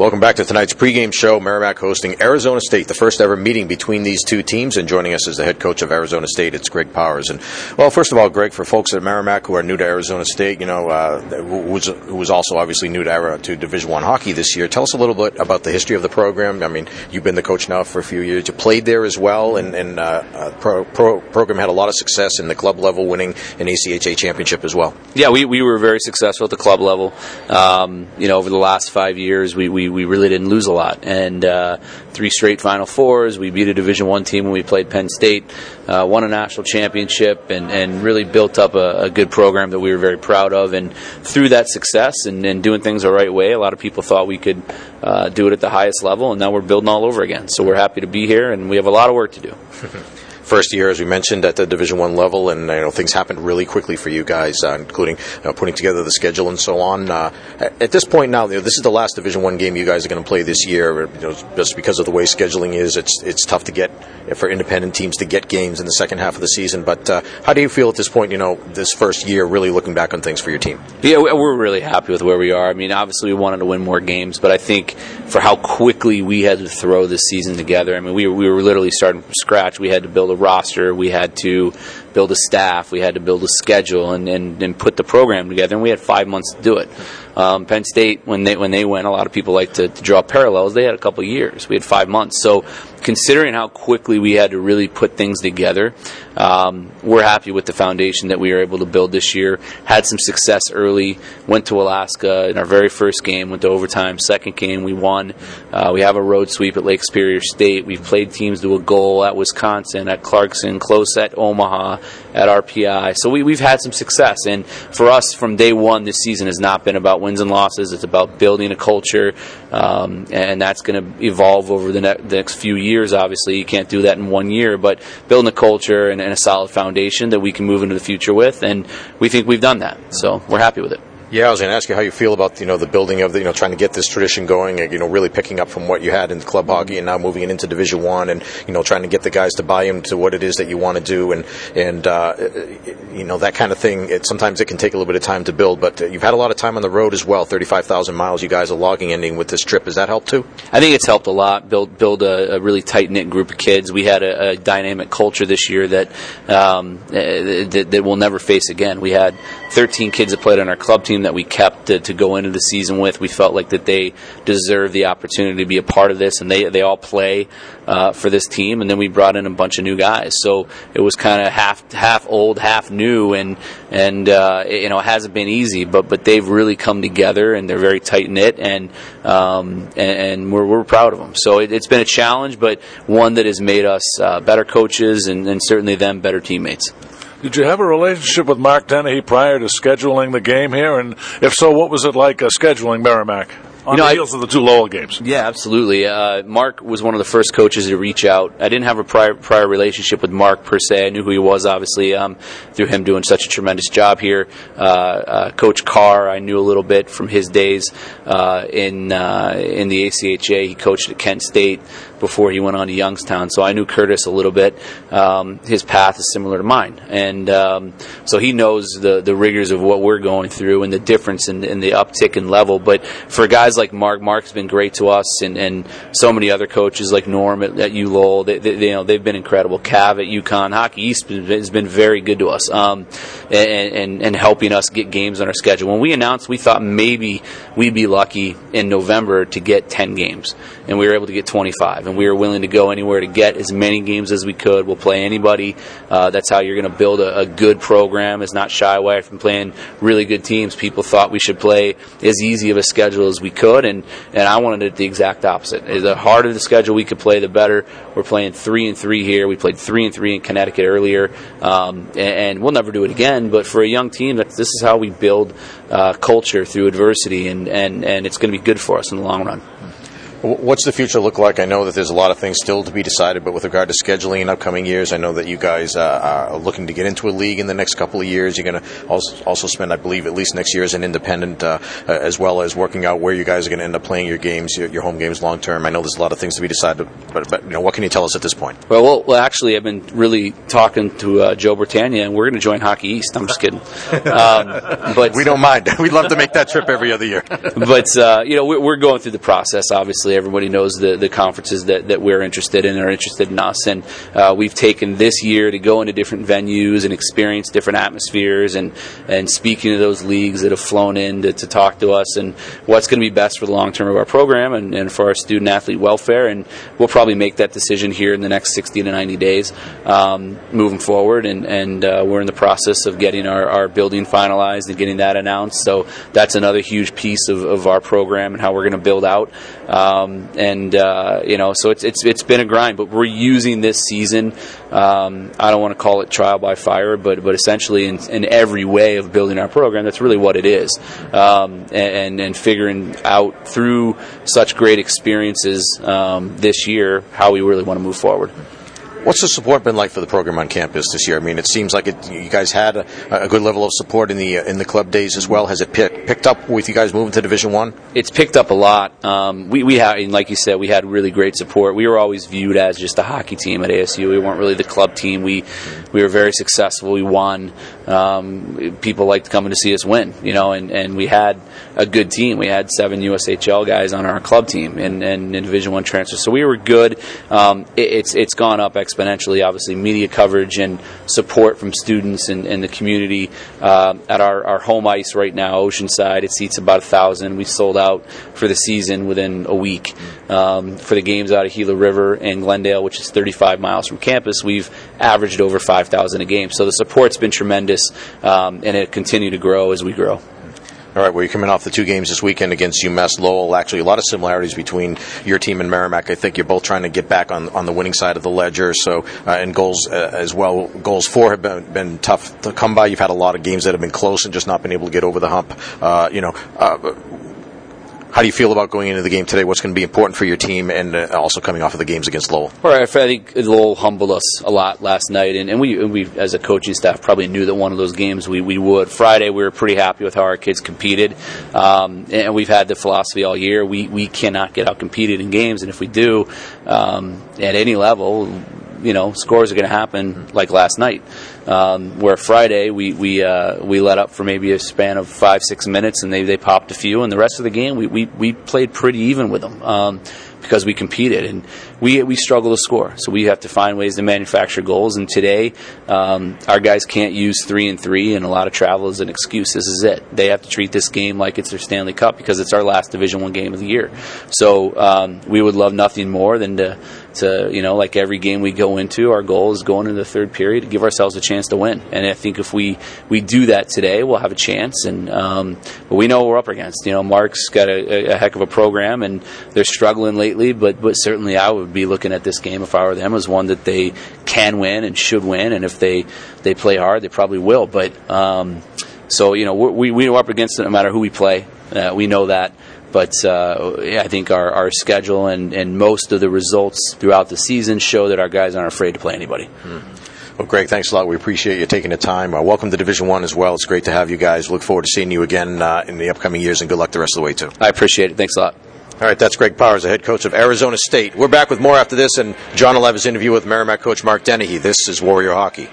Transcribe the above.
Welcome back to tonight's pregame show. Merrimack hosting Arizona State, the first ever meeting between these two teams. And joining us is the head coach of Arizona State, it's Greg Powers. And well, first of all, Greg, for folks at Merrimack who are new to Arizona State, you know, uh, who, was, who was also obviously new to, to Division One hockey this year, tell us a little bit about the history of the program. I mean, you've been the coach now for a few years. You played there as well, and, and uh, uh, pro, pro, program had a lot of success in the club level, winning an ACHA championship as well. Yeah, we, we were very successful at the club level. Um, you know, over the last five years, we, we, we really didn't lose a lot. And uh, three straight Final Fours. We beat a Division One team when we played Penn State. Uh, won a national championship and, and really built up a, a, good program that we were very proud of. And through that success and, and doing things the right way, a lot of people thought we could uh, do it at the highest level. And now we're building all over again. So we're happy to be here, and we have a lot of work to do. first year, as we mentioned, at the Division One level, and you know things happened really quickly for you guys, uh, including you know, putting together the schedule and so on. Uh, at this point now, you know, this is the last Division One game you guys are going to play this year. You know, just because of the way scheduling is, it's it's tough to get for independent teams to get games in the second half of the season. But uh, how do you feel at this point? You know, this first year, really looking back on things for your team. Yeah, we're really happy with where we are. I mean, obviously we wanted to win more games, but I think for how quickly we had to throw this season together. I mean, we we were literally starting from scratch. We had to build a roster. We had to build a staff, we had to build a schedule, and, and, and put the program together. And we had five months to do it. Um, Penn State, when they when they went, a lot of people like to, to draw parallels. They had a couple years. We had five months. So, considering how quickly we had to really put things together, um, we're happy with the foundation that we were able to build this year. Had some success early. Went to Alaska in our very first game. Went to overtime. Second game, we won. Uh, we have a road sweep at Lake Superior State. We've played teams to a goal at Wisconsin, at Clarkson, close at Omaha, at RPI. So we, we've had some success. And for us, from day one, this season has not been about wins and losses. It's about building a culture, um, and that's going to evolve over the, ne- the, next few years. Obviously, you can't do that in one year, but building a culture and, and a solid foundation that we can move into the future with, and we think we've done that. So we're happy with it. Yeah, I was going to ask you how you feel about you know the building of the you know trying to get this tradition going. You know, really picking up from what you had in club hockey and now moving it into Division One, and you know trying to get the guys to buy into what it is that you want to do, and and uh, you know that kind of thing. It, sometimes it can take a little bit of time to build, but you've had a lot of time on the road as well. Thirty-five thousand miles you guys are logging ending with this trip. Has that helped too? I think it's helped a lot. Build build a, a really tight knit group of kids. We had a, a dynamic culture this year that, um, uh, that that we'll never face again. We had thirteen kids that played on our club team that we kept. To, to go into the season with. We felt like that they deserve the opportunity to be a part of this, and they they all play uh, for this team. And then we brought in a bunch of new guys, so it was kind of half half old, half new, and and uh, it, you know it hasn't been easy, but but they've really come together, and they're very tight knit, and, um, and, and we're we're proud of them. So it, has been a challenge, but one that has made us uh, better coaches, and, and certainly them better teammates. Did you have a relationship with Mark Dennehy prior to scheduling the game here? And if so, what was it like uh, scheduling Merrimack? On you know, the heels I, of the two Lowell games. Yeah, absolutely. Uh, Mark was one of the first coaches to reach out. I didn't have a prior prior relationship with Mark per se. I knew who he was, obviously, um, through him doing such a tremendous job here. Uh, uh, Coach Carr, I knew a little bit from his days uh, in uh, in the ACHA. He coached at Kent State before he went on to Youngstown, so I knew Curtis a little bit. Um, his path is similar to mine, and um, so he knows the the rigors of what we're going through and the difference in, in the uptick in level. But for guys like Mark. Mark's been great to us, and, and so many other coaches like Norm at, at ULowell. They, they, you know, they've been incredible. Cav at UConn Hockey East has been very good to us, um, and, and, and helping us get games on our schedule. When we announced, we thought maybe we'd be lucky in November to get 10 games, and we were able to get 25, and we were willing to go anywhere to get as many games as we could. We'll play anybody. Uh, that's how you're going to build a, a good program. Is not shy away from playing really good teams. People thought we should play as easy of a schedule as we could, and and I wanted it the exact opposite. The harder the schedule we could play, the better. We're playing three and three here. We played three and three in Connecticut earlier, um, and, and, we'll never do it again. But for a young team, this is how we build uh, culture through adversity, and, and, and it's going to be good for us in the long run. What's the future look like? I know that there's a lot of things still to be decided, but with regard to scheduling in upcoming years, I know that you guys uh, are looking to get into a league in the next couple of years. You're going to also, also spend, I believe, at least next year as an independent, uh, uh, as well as working out where you guys are going to end up playing your games, your, your home games long term. I know there's a lot of things to be decided, but, but you know, what can you tell us at this point? Well, well, well actually, I've been really talking to uh, Joe Bertagna, and we're going to join Hockey East. I'm just kidding, um, but we don't mind. We'd love to make that trip every other year. but uh, you know, we're, we're going through the process. Obviously, everybody knows the the, conferences that, that we're interested in are interested in us. And uh, we've taken this year to go into different venues and experience different atmospheres and, and speaking to those leagues that have flown in to, to talk to us and what's going to be best for the long term of our program and, and for our student athlete welfare. And we'll probably make that decision here in the next 60 to 90 days um, moving forward. And, and uh, we're in the process of getting our, our building finalized and getting that announced. So that's another huge piece of, of our program and how we're going to build out. Um, and uh, you know, so it's it's it's been a grind. But we're using this season. Um, I don't want to call it trial by fire, but but essentially in, in every way of building our program, that's really what it is. Um, and and figuring out through such great experiences um, this year how we really want to move forward. What's the support been like for the program on campus this year? I mean, it seems like it, you guys had a, a, good level of support in the in the club days as well. Has it pick, picked up with you guys moving to Division One? It's picked up a lot. Um, we we had, like you said, we had really great support. We were always viewed as just a hockey team at ASU. We weren't really the club team. We we were very successful. We won. Um, people liked coming to see us win, you know, and, and we had a good team. We had seven USHL guys on our club team and, and in Division One transfers, so we were good. Um, it, it's it's gone up exponentially. Obviously, media coverage and support from students and, and the community uh, at our, our home ice right now, Oceanside. It seats about a thousand. We sold out for the season within a week. Um, for the games out of Gila River and Glendale, which is 35 miles from campus, we've averaged over 5,000 a game. So the support's been tremendous, um, and it continue to grow as we grow. All right, well, you're coming off the two games this weekend against UMass Lowell. Actually, a lot of similarities between your team and Merrimack. I think you're both trying to get back on, on the winning side of the ledger. So, uh, and goals uh, as well. Goals for have been, been tough to come by. You've had a lot of games that have been close and just not been able to get over the hump. Uh, you know, uh, how do you feel about going into the game today? What's going to be important for your team, and uh, also coming off of the games against Lowell? All right, I think Lowell humbled us a lot last night, and, and we, we, as a coaching staff, probably knew that one of those games we, we would. Friday, we were pretty happy with how our kids competed, um, and we've had the philosophy all year: we we cannot get out competed in games, and if we do, um, at any level, you know, scores are going to happen like last night. Um, where Friday we we uh, we let up for maybe a span of five six minutes and they, they popped a few and the rest of the game we, we, we played pretty even with them. Um, because we competed and we we struggle to score. So we have to find ways to manufacture goals. And today, um, our guys can't use three and three and a lot of travel as an excuse. This is it. They have to treat this game like it's their Stanley Cup because it's our last Division One game of the year. So um, we would love nothing more than to to you know like every game we go into, our goal is going into the third period to give ourselves a chance to win. And I think if we we do that today, we'll have a chance. And um, but we know what we're up against. You know, Mark's got a, a heck of a program, and they're struggling lately. But but certainly I would be looking at this game if I were them as one that they can win and should win. And if they they play hard, they probably will. But um, so you know we we are up against it no matter who we play. Uh, we know that. But uh, I think our, our schedule and, and most of the results throughout the season show that our guys aren't afraid to play anybody. Mm-hmm. Well, Greg, thanks a lot. We appreciate you taking the time. Uh, welcome to Division One as well. It's great to have you guys. Look forward to seeing you again uh, in the upcoming years, and good luck the rest of the way too. I appreciate it. Thanks a lot. All right, that's Greg Powers, the head coach of Arizona State. We're back with more after this, and John will have his interview with Merrimack coach Mark Dennehy. This is Warrior Hockey.